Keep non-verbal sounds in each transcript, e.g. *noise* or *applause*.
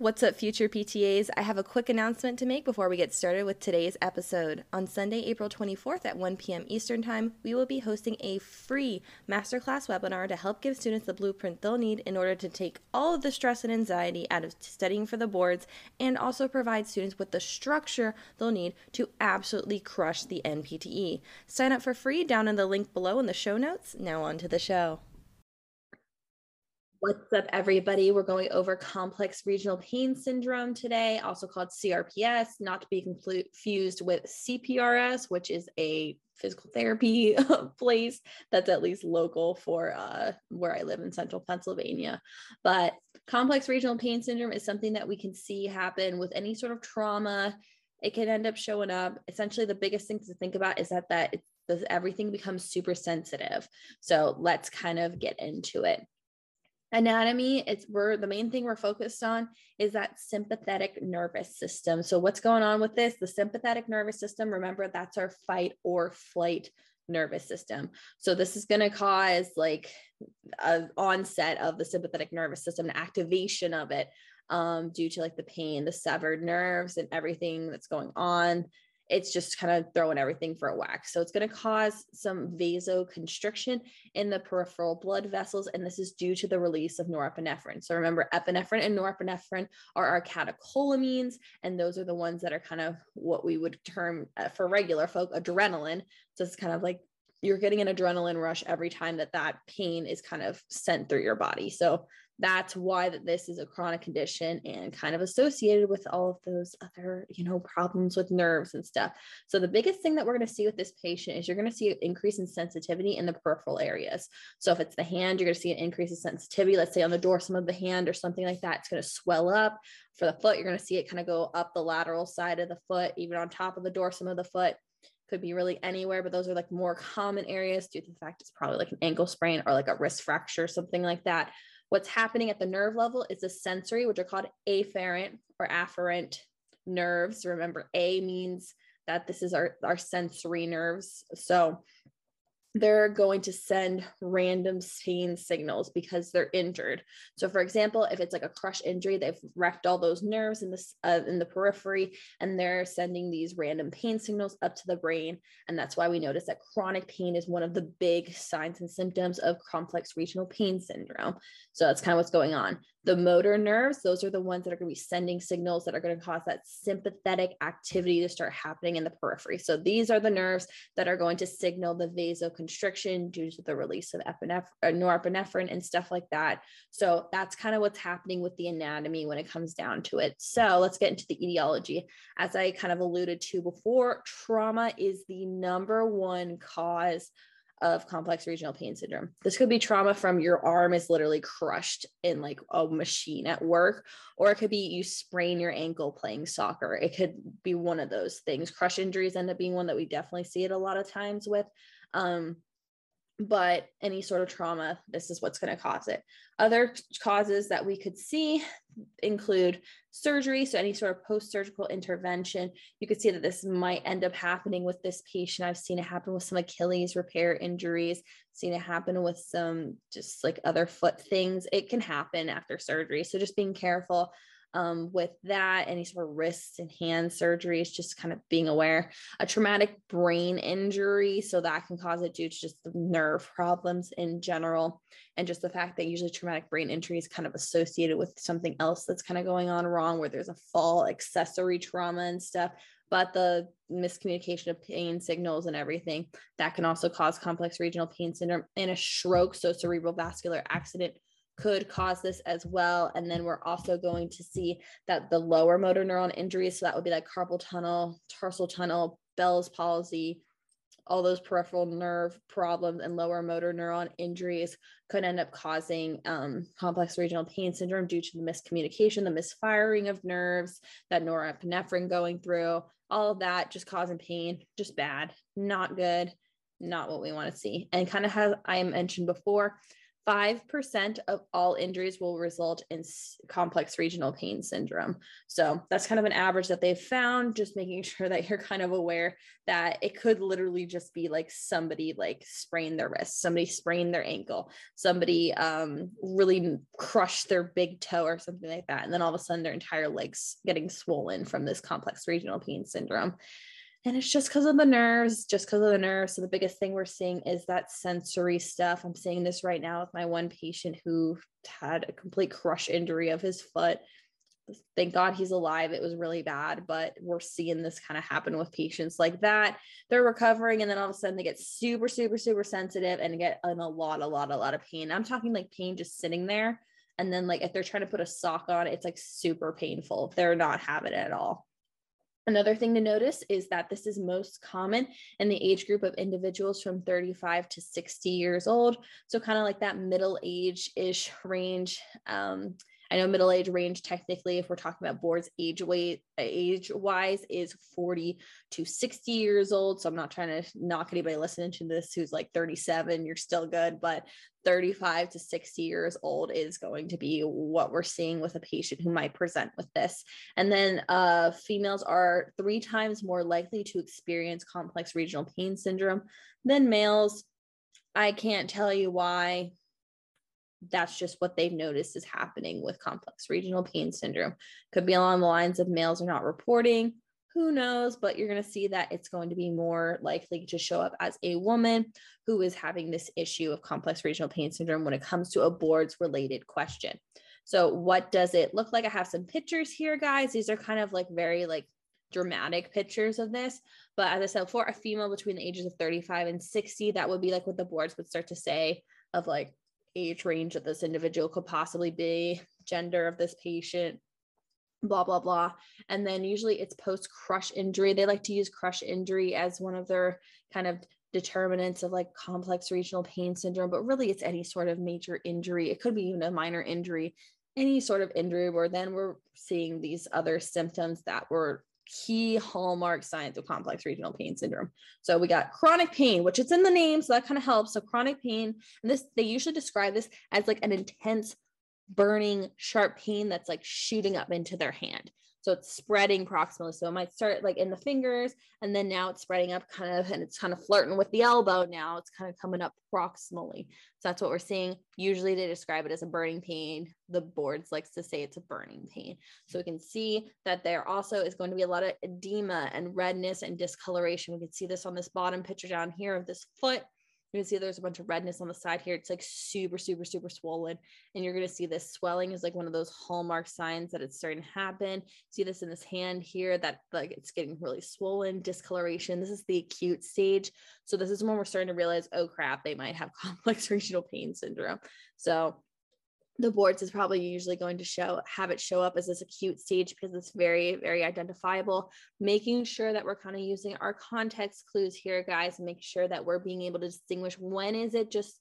What's up, future PTAs? I have a quick announcement to make before we get started with today's episode. On Sunday, April 24th at 1 p.m. Eastern Time, we will be hosting a free masterclass webinar to help give students the blueprint they'll need in order to take all of the stress and anxiety out of studying for the boards and also provide students with the structure they'll need to absolutely crush the NPTE. Sign up for free down in the link below in the show notes. Now, on to the show. What's up, everybody? We're going over complex regional pain syndrome today, also called CRPS, not to be confused with CPRS, which is a physical therapy *laughs* place that's at least local for uh, where I live in central Pennsylvania. But complex regional pain syndrome is something that we can see happen with any sort of trauma. It can end up showing up. Essentially, the biggest thing to think about is that that everything becomes super sensitive. So let's kind of get into it anatomy it's we're the main thing we're focused on is that sympathetic nervous system. So what's going on with this? The sympathetic nervous system remember that's our fight or flight nervous system. So this is going to cause like an onset of the sympathetic nervous system an activation of it um, due to like the pain the severed nerves and everything that's going on it's just kind of throwing everything for a whack. So it's going to cause some vasoconstriction in the peripheral blood vessels, and this is due to the release of norepinephrine. So remember, epinephrine and norepinephrine are our catecholamines, and those are the ones that are kind of what we would term uh, for regular folk adrenaline. So it's kind of like you're getting an adrenaline rush every time that that pain is kind of sent through your body. So that's why that this is a chronic condition and kind of associated with all of those other you know problems with nerves and stuff. So the biggest thing that we're going to see with this patient is you're going to see an increase in sensitivity in the peripheral areas. So if it's the hand you're going to see an increase in sensitivity. Let's say on the dorsum of the hand or something like that it's going to swell up. For the foot you're going to see it kind of go up the lateral side of the foot even on top of the dorsum of the foot. Could be really anywhere, but those are like more common areas due to the fact it's probably like an ankle sprain or like a wrist fracture, something like that. What's happening at the nerve level is the sensory, which are called afferent or afferent nerves. Remember, A means that this is our, our sensory nerves. So they're going to send random pain signals because they're injured. So, for example, if it's like a crush injury, they've wrecked all those nerves in the uh, in the periphery, and they're sending these random pain signals up to the brain. And that's why we notice that chronic pain is one of the big signs and symptoms of complex regional pain syndrome. So that's kind of what's going on. The motor nerves, those are the ones that are going to be sending signals that are going to cause that sympathetic activity to start happening in the periphery. So these are the nerves that are going to signal the vasoconstriction due to the release of epinephrine, uh, norepinephrine and stuff like that. So that's kind of what's happening with the anatomy when it comes down to it. So let's get into the etiology. As I kind of alluded to before, trauma is the number one cause of complex regional pain syndrome. This could be trauma from your arm is literally crushed in like a machine at work, or it could be you sprain your ankle playing soccer. It could be one of those things. Crush injuries end up being one that we definitely see it a lot of times with. Um, but any sort of trauma, this is what's going to cause it. Other causes that we could see include surgery, so any sort of post surgical intervention. You could see that this might end up happening with this patient. I've seen it happen with some Achilles repair injuries, seen it happen with some just like other foot things. It can happen after surgery. So just being careful um, with that, any sort of wrist and hand surgeries, just kind of being aware. A traumatic brain injury, so that can cause it due to just the nerve problems in general, and just the fact that usually traumatic brain injury is kind of associated with something else that's kind of going on wrong, where there's a fall, accessory trauma and stuff. But the miscommunication of pain signals and everything that can also cause complex regional pain syndrome and a stroke, so cerebral vascular accident could cause this as well. And then we're also going to see that the lower motor neuron injuries, so that would be like carpal tunnel, tarsal tunnel, Bell's palsy, all those peripheral nerve problems and lower motor neuron injuries could end up causing um, complex regional pain syndrome due to the miscommunication, the misfiring of nerves, that norepinephrine going through, all of that just causing pain, just bad, not good, not what we want to see. And kind of as I mentioned before, 5% of all injuries will result in complex regional pain syndrome. So that's kind of an average that they've found, just making *laughs* sure that you're kind of aware that it could literally just be like somebody like sprain their wrist, somebody sprain their ankle, somebody um, really crushed their big toe or something like that. And then all of a sudden their entire legs getting swollen from this complex regional pain syndrome and it's just because of the nerves just because of the nerves. So the biggest thing we're seeing is that sensory stuff. I'm seeing this right now with my one patient who had a complete crush injury of his foot. Thank god he's alive. It was really bad but we're seeing this kind of happen with patients like that. They're recovering and then all of a sudden they get super super super sensitive and get in a lot a lot a lot of pain. I'm talking like pain just sitting there. And then like if they're trying to put a sock on it's like super painful they're not having it at all Another thing to notice is that this is most common in the age group of individuals from 35 to 60 years old. So, kind of like that middle age ish range. Um, I know middle age range technically, if we're talking about boards age weight age wise, is 40 to 60 years old. So I'm not trying to knock anybody listening to this who's like 37, you're still good, but 35 to 60 years old is going to be what we're seeing with a patient who might present with this. And then uh, females are three times more likely to experience complex regional pain syndrome than males. I can't tell you why that's just what they've noticed is happening with complex regional pain syndrome. Could be along the lines of males are not reporting. Who knows? But you're going to see that it's going to be more likely to show up as a woman who is having this issue of complex regional pain syndrome when it comes to a boards related question. So, what does it look like? I have some pictures here, guys. These are kind of like very like dramatic pictures of this. But as I said, for a female between the ages of 35 and 60, that would be like what the boards would start to say of like age range that this individual could possibly be, gender of this patient, blah, blah, blah. And then usually it's post crush injury. They like to use crush injury as one of their kind of determinants of like complex regional pain syndrome, but really it's any sort of major injury. It could be even a minor injury, any sort of injury where then we're seeing these other symptoms that were key hallmark signs of complex regional pain syndrome. So we got chronic pain, which it's in the name, so that kind of helps. So chronic pain, and this they usually describe this as like an intense burning sharp pain that's like shooting up into their hand. So it's spreading proximally. So it might start like in the fingers and then now it's spreading up kind of and it's kind of flirting with the elbow. Now it's kind of coming up proximally. So that's what we're seeing. Usually they describe it as a burning pain. The boards likes to say it's a burning pain. So we can see that there also is going to be a lot of edema and redness and discoloration. We can see this on this bottom picture down here of this foot you can see there's a bunch of redness on the side here. It's like super, super, super swollen. And you're going to see this swelling is like one of those hallmark signs that it's starting to happen. See this in this hand here that like it's getting really swollen, discoloration. This is the acute stage. So this is when we're starting to realize, oh crap, they might have *laughs* complex regional pain syndrome. So the boards is probably usually going to show have it show up as this acute stage because it's very very identifiable. Making sure that we're kind of using our context clues here guys make sure that we're being able to distinguish when is it just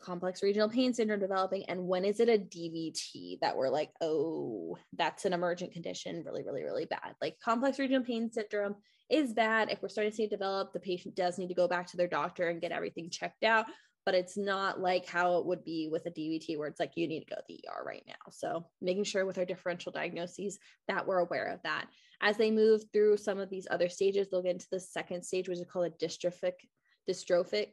complex regional pain syndrome developing and when is it a dvt that we're like oh that's an emergent condition really really really bad. Like complex regional pain syndrome is bad. If we're starting to see it develop the patient does need to go back to their doctor and get everything checked out but it's not like how it would be with a DVT where it's like you need to go to the ER right now. So making sure with our differential diagnoses that we're aware of that. As they move through some of these other stages, they'll get into the second stage, which is called a dystrophic dystrophic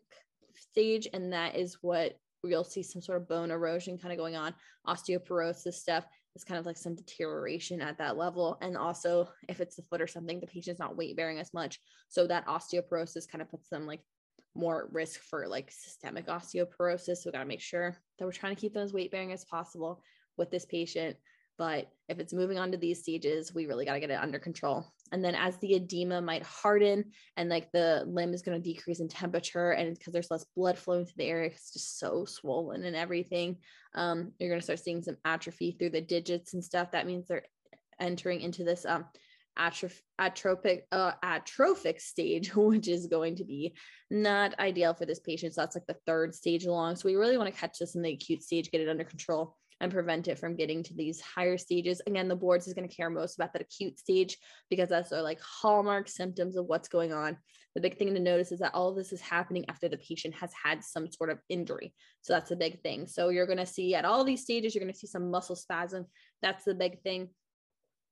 stage, and that is what you'll see some sort of bone erosion kind of going on, osteoporosis stuff. It's kind of like some deterioration at that level. And also, if it's the foot or something, the patient's not weight bearing as much. So that osteoporosis kind of puts them like more risk for like systemic osteoporosis. So we got to make sure that we're trying to keep them as weight bearing as possible with this patient. But if it's moving on to these stages, we really got to get it under control. And then as the edema might harden and like the limb is going to decrease in temperature, and because there's less blood flowing to the area, it's just so swollen and everything, um, you're going to start seeing some atrophy through the digits and stuff. That means they're entering into this um, atroph- atrophic uh, atrophic stage, *laughs* which is going to be not ideal for this patient. So that's like the third stage along. So we really want to catch this in the acute stage, get it under control. and prevent it from getting to these higher stages. Again, the boards is going to care most about that acute stage because that's their like hallmark symptoms of what's going on. The big thing to notice is that all of this is happening after the patient has had some sort of injury. So that's a big thing. So you're going to see at all these stages, you're going to see some muscle spasm. That's the big thing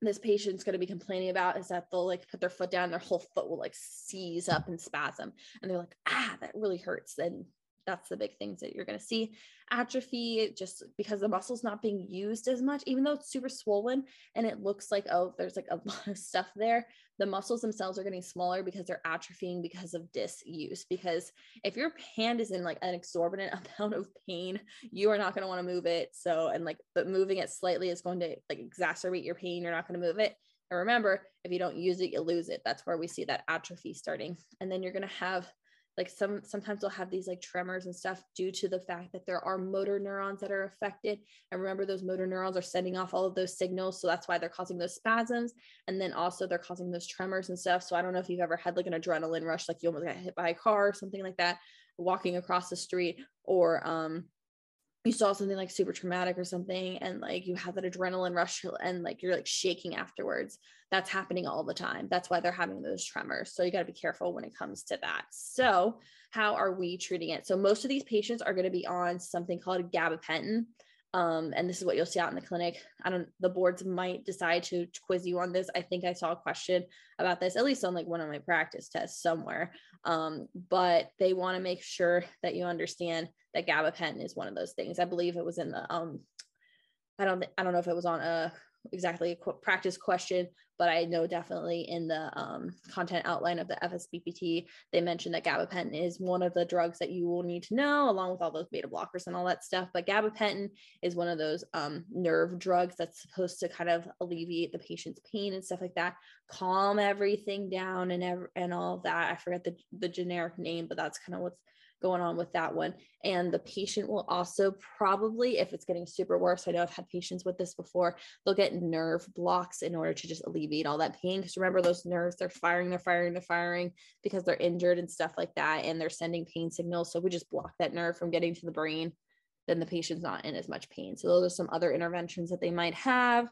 this patient's going to be complaining about is that they'll like put their foot down, their whole foot will like seize up and spasm, and they're like, ah, that really hurts. And that's the big things that you're going to see. Atrophy just because the muscle's not being used as much even though it's super swollen and it looks like oh there's like a *laughs* lot of stuff there the muscles themselves are getting smaller because they're atrophying because of disuse. Because if your hand is in like an exorbitant *laughs* amount of pain you are not going to want to move it. So and like but moving it slightly is going to like exacerbate your pain. You're not going to move it. And remember if you don't use it you lose it. That's where we see that atrophy starting. And then you're going to have like some sometimes they'll have these like tremors and stuff due to the fact that there are motor neurons that are affected. And remember those motor neurons are sending off all of those signals. So that's why they're causing those spasms. And then also they're causing those tremors and stuff. So i don't know if you've ever had like an adrenaline rush like you almost got hit by a car or something like that walking across the street or um you saw something like super traumatic or something and like you have that adrenaline rush and like you're like shaking afterwards that's happening all the time. That's why they're having those tremors. So you got to be careful when it comes to that. So how are we treating it? So most of these patients are going to be on something called gabapentin um, and this is what you'll see out in the clinic. I don't, the boards might decide to quiz you on this. I think I saw a question about this, at least on like one of my practice tests somewhere. Um, but they want to make sure that you understand that gabapentin is one of those things. I believe it was in the, um, I don't, I don't know if it was on a exactly a practice question, but I know definitely in the um, content outline of the FSBPT, they mentioned that gabapentin is one of the drugs that you will need to know, along with all those beta blockers and all that stuff. But gabapentin is one of those um, nerve drugs that's supposed to kind of alleviate the patient's pain and stuff like that, calm everything down and ev- and all that. I forget the the generic name, but that's kind of what's going on with that one. And the patient will also probably, if it's getting super worse, I know I've had patients with this before, they'll get nerve blocks in order to just alleviate all that pain. Because remember, those nerves, they're firing, they're firing, they're firing because they're injured and stuff like that. And they're sending pain signals. So we just block that nerve from getting to the brain. Then the patient's not in as much pain. So those are some other interventions that they might have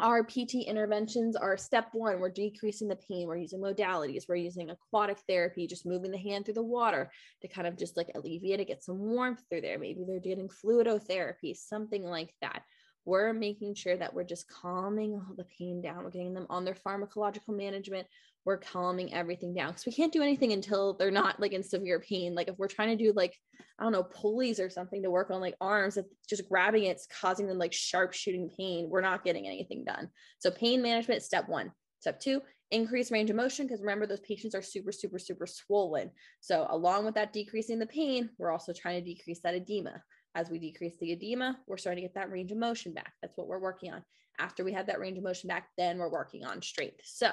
our PT interventions are step one, we're decreasing the pain. We're using modalities. We're using aquatic therapy, just moving the hand through the water to kind of just like alleviate it, get some warmth through there. Maybe they're getting fluidotherapy, something like that we're making sure that we're just calming all the pain down. We're getting them on their pharmacological management. We're calming everything down because we can't do anything until they're not like in severe pain. Like if we're trying to do like, I don't know, pulleys or something to work on like arms, just grabbing it's causing them like sharp shooting pain, we're not getting anything done. So pain management, step one. Step two, increase range of motion because remember those patients are super super super swollen so along with that decreasing the pain we're also trying to decrease that edema as we decrease the edema, we're starting to get that range of motion back. That's what we're working on. After we have that range of motion back, then we're working on strength. So,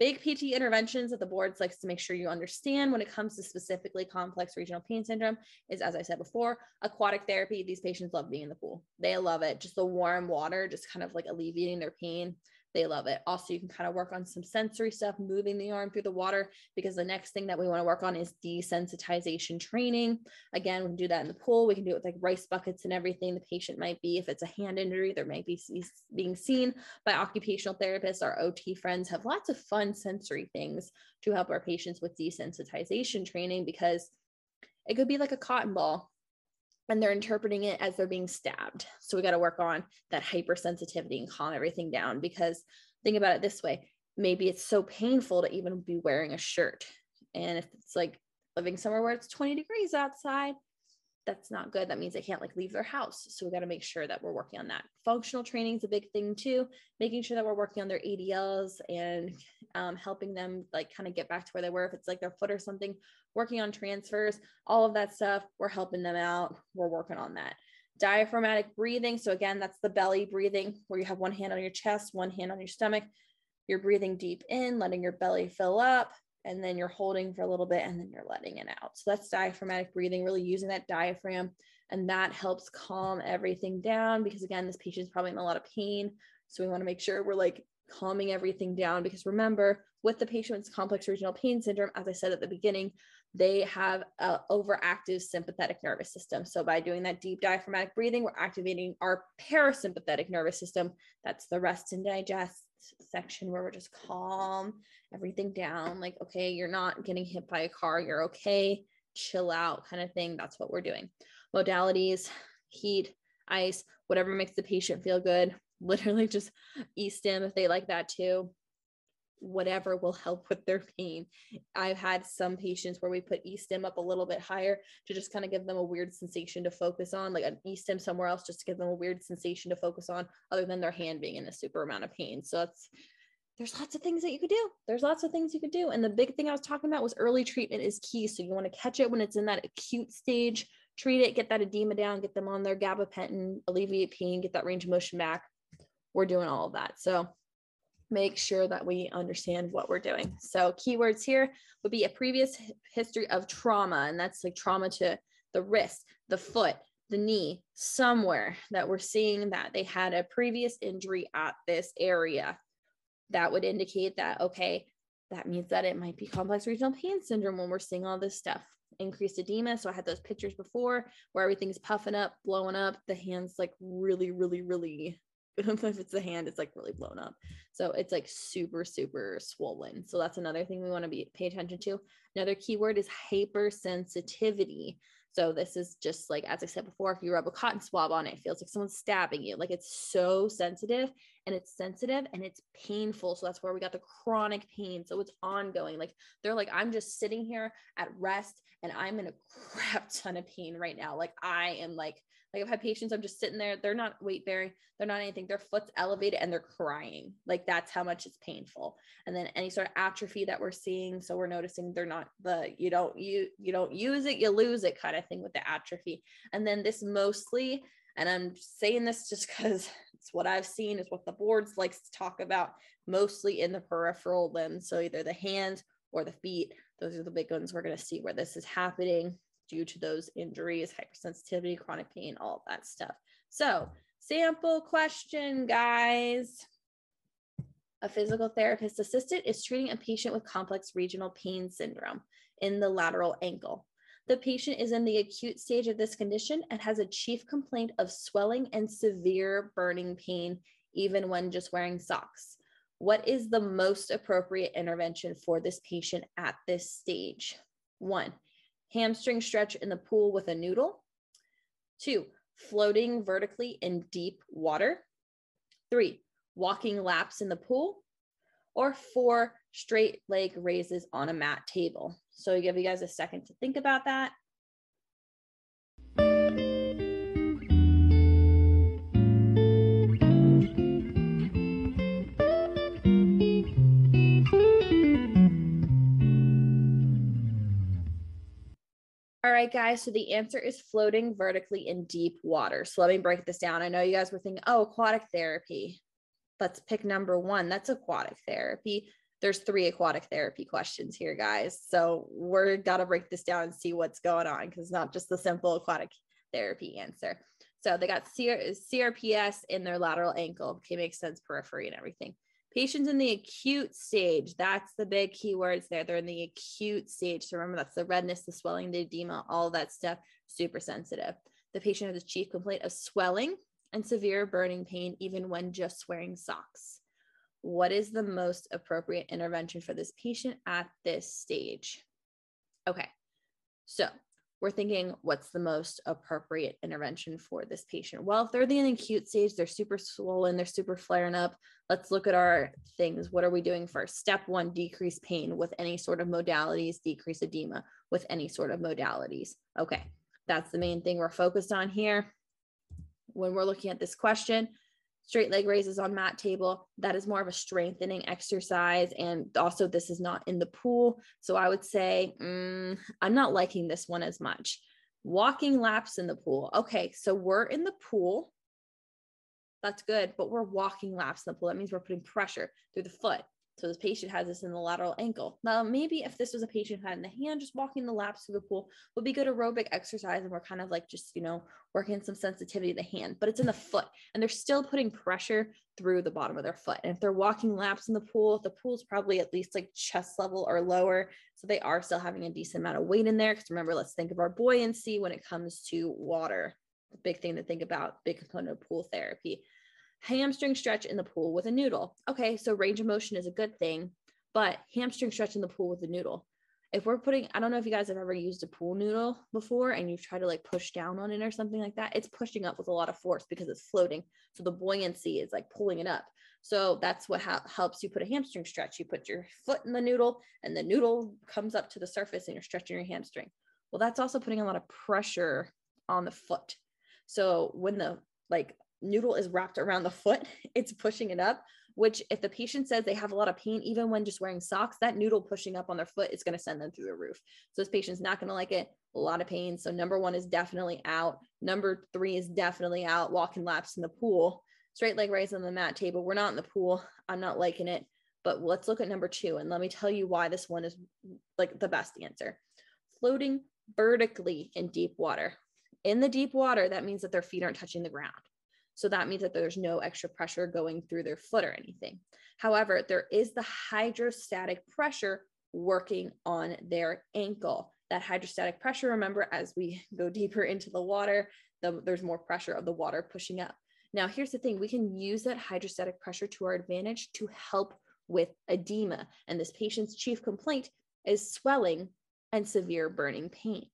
big PT interventions that the boards likes to make sure you understand when it comes to specifically complex regional pain syndrome is, as I said before, aquatic therapy. These patients love being in the pool. They love it. Just the warm water, just kind of like alleviating their pain they love it. Also, you can kind of work on some sensory stuff, moving the arm through the water, because the next thing that we want to work on is desensitization training. Again, we can do that in the pool. We can do it with like rice buckets and everything. The patient might be, if it's a hand injury, there might be being seen by occupational therapists. Our OT friends have lots of fun sensory things to help our patients with desensitization training because it could be like a cotton ball and they're interpreting it as they're being stabbed. So we got to work on that hypersensitivity and calm everything down because think about it this way maybe it's so painful to even be wearing a shirt. And if it's like living somewhere where it's 20 degrees outside, that's not good. That means they can't like leave their house. So we got to make sure that we're working on that. Functional training is a big thing too, making sure that we're working on their ADLs and um, helping them like kind of get back to where they were. If it's like their foot or something, working on transfers, all of that stuff, we're helping them out. We're working on that. Diaphragmatic breathing. So again, that's the belly breathing where you have one hand on your chest, one hand on your stomach. You're breathing deep in, letting your belly fill up and then you're holding for a little bit and then you're letting it out. So that's diaphragmatic breathing, really using that diaphragm. And that helps calm everything down because, again, this patient's probably in a lot of pain. So we want to make sure we're like calming everything down because remember, with the patient with complex regional pain syndrome, as I said at the beginning, they have an overactive sympathetic nervous system. So by doing that deep diaphragmatic breathing, we're activating our parasympathetic nervous system. That's the rest and digest section where we're just calm everything down. Like, okay, you're not getting hit by a car. You're okay. Chill out kind of thing. That's what we're doing. Modalities, heat, ice, whatever makes the patient feel good. *laughs* Literally just e-stim if they like that too whatever will help with their pain. I've had some patients where we put e-stim up a little bit higher to just kind of give them a weird sensation to focus on, like an e-stim somewhere else, just to give them a weird sensation to focus on, other than their hand being in a super amount of pain. So that's there's lots of things that you could do. There's lots of things you could do. And the big thing I was talking about was early treatment is key. So you want to catch it when it's in that acute stage, treat it, get that edema down, get them on their gabapentin, alleviate pain, get that range of motion back. We're doing all of that. So make sure that we understand what we're doing. So keywords here would be a previous history of trauma, and that's like trauma to the wrist, the foot, the knee, somewhere that we're seeing that they had a previous injury at this area. That would indicate that, okay, that means that it might be complex regional pain syndrome when we're seeing all this stuff. Increased edema. So I had those pictures before where everything's puffing up, blowing up, the hands like really, really, really *laughs* if it's the hand, it's like really blown up. So it's like super, super swollen. So that's another thing we want to be pay attention to. Another keyword is hypersensitivity. So this is just like, as I said before, if you rub a cotton swab on it, it feels like someone's stabbing you. Like it's so sensitive and it's sensitive and it's painful. So that's where we got the chronic pain. So it's ongoing. Like they're like, I'm just sitting here at rest and I'm in a *laughs* crap ton of pain right now. Like I am like like I've had patients, I'm just sitting there, they're not weight bearing, they're not anything, their foot's elevated and they're crying. Like that's how much it's painful. And then any sort of atrophy that we're seeing. So we're noticing they're not the you don't you you don't use it, you lose it kind of thing with the atrophy. And then this mostly, and I'm saying this just because it's what I've seen, is what the boards likes to talk about, mostly in the peripheral limbs. So either the hands or the feet. Those are the big ones we're going to see where this is happening due to those injuries, hypersensitivity, chronic pain, all that stuff. So, sample question, guys. A physical therapist assistant is treating a patient with complex regional pain syndrome in the lateral ankle. The patient is in the acute stage of this condition and has a chief complaint of swelling and severe burning pain, even when just wearing socks. What is the most appropriate intervention for this patient at this stage? One, hamstring stretch in the pool with a noodle. Two, floating vertically in deep water. Three, walking laps in the pool. Or four, straight leg raises on a mat table. So I give you guys a second to think about that. Right, guys. So the answer is floating vertically in deep water. So let me break this down. I know you guys were thinking, oh, aquatic therapy. Let's pick number one. That's aquatic therapy. There's three aquatic therapy questions here, guys. So we're got to break this down and see what's going on because it's not just the simple aquatic therapy answer. So they got CRPS in their lateral ankle. Okay, makes sense, periphery and everything. Patients in the acute stage, that's the big keywords there. They're in the acute stage. So remember, that's the redness, the swelling, the edema, all that stuff, super sensitive. The patient has a chief complaint of swelling and severe burning pain, even when just wearing socks. What is the most appropriate intervention for this patient at this stage? Okay, so we're thinking what's the most appropriate intervention for this patient? Well, if they're in the acute stage, they're super swollen, they're super flaring up. Let's look at our things. What are we doing first? Step one, decrease pain with any sort of modalities, decrease edema with any sort of modalities. Okay, that's the main thing we're focused on here. When we're looking at this question, straight leg raises on mat table that is more of a strengthening exercise. And also this is not in the pool. So i would say mm, i'm not liking this one as much. Walking laps in the pool. Okay so we're in the pool. That's good but we're walking laps in the pool. That means we're putting pressure through the foot So this patient has this in the lateral ankle. Now, maybe if this was a patient who had in the hand, just walking the laps through the pool would be good aerobic exercise. And we're kind of like just, you know, working some sensitivity of the hand, but it's in the foot and they're still putting pressure through the bottom of their foot. And if they're walking laps in the pool, the pool's probably at least like chest level or lower. So they are still having a decent amount of weight in there. Because remember, let's think of our buoyancy when it comes to water. The big thing to think about, big component of pool therapy hamstring stretch in the pool with a noodle. Okay, so range of motion is a good thing, but hamstring stretch in the pool with a noodle. If we're putting, I don't know if you guys have ever used a pool noodle before and you've tried to like push down on it or something like that, it's pushing up with a lot of force because it's floating. So the buoyancy is like pulling it up. So that's what ha- helps you put a hamstring stretch. You put your foot in the noodle and the noodle comes up to the surface and you're stretching your hamstring. Well, that's also putting a lot of pressure on the foot. So when the like noodle is wrapped around the foot, *laughs* it's pushing it up, which if the patient says they have a lot of pain, even when just wearing socks, that noodle pushing up on their foot is going to send them through the roof. So this patient's not going to like it. A lot of pain. So number one is definitely out. Number three is definitely out. Walking laps in the pool, straight leg raise on the mat table. We're not in the pool. I'm not liking it. But let's look at number two and let me tell you why this one is like the best answer. Floating vertically in deep water. In the deep water, that means that their feet aren't touching the ground. So that means that there's no extra pressure going through their foot or anything. However, there is the hydrostatic pressure working on their ankle. That hydrostatic pressure, remember, as we *laughs* go deeper into the water, the, there's more pressure of the water pushing up. Now, here's the thing we can use that hydrostatic pressure to our advantage to help with edema. And this patient's chief complaint is swelling and severe burning pain.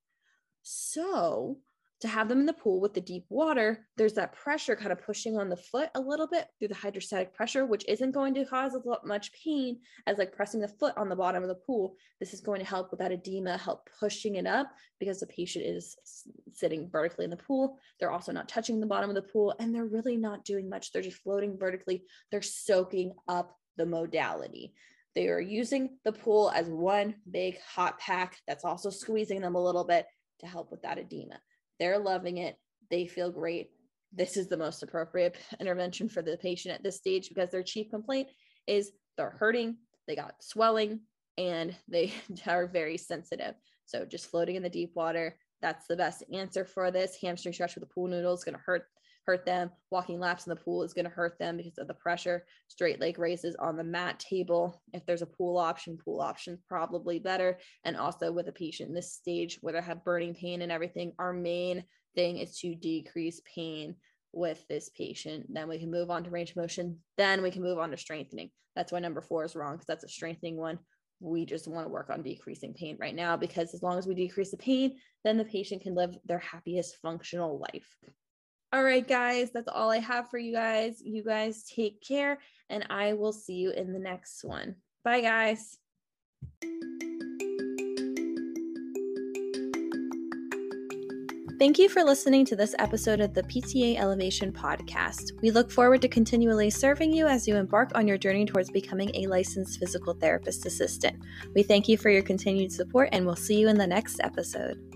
So, to have them in the pool with the deep water, there's that pressure kind of pushing on the foot a little bit through the hydrostatic pressure, which isn't going to cause a lot much pain as like pressing the foot on the bottom of the pool. This is going to help with that edema, help pushing it up because the patient is sitting vertically in the pool. They're also not touching the bottom of the pool and they're really not doing much. They're just floating vertically. They're soaking up the modality. They are using the pool as one big hot pack that's also squeezing them a little bit to help with that edema. They're loving it. They feel great. This is the most appropriate *laughs* intervention for the patient at this stage because their chief complaint is they're hurting, they got swelling, and they *laughs* are very sensitive. So just floating in the deep water, that's the best answer for this. Hamstring stretch with the pool noodle is going to hurt hurt them. Walking laps in the pool is going to hurt them because of the pressure. Straight leg raises on the mat table. If there's a pool option, pool option probably better. And also with a patient in this stage where they have burning pain and everything, our main thing is to decrease pain with this patient. Then we can move on to range of motion. Then we can move on to strengthening. That's why number four is wrong because that's a strengthening one. We just want to work on decreasing pain right now because as long as we decrease the pain, then the patient can live their happiest functional life. All right, guys, that's all I have for you guys. You guys take care, and I will see you in the next one. Bye, guys. Thank you for listening to this episode of the PTA Elevation Podcast. We look forward to continually serving you as you embark on your journey towards becoming a licensed physical therapist assistant. We thank you for your continued support and we'll see you in the next episode.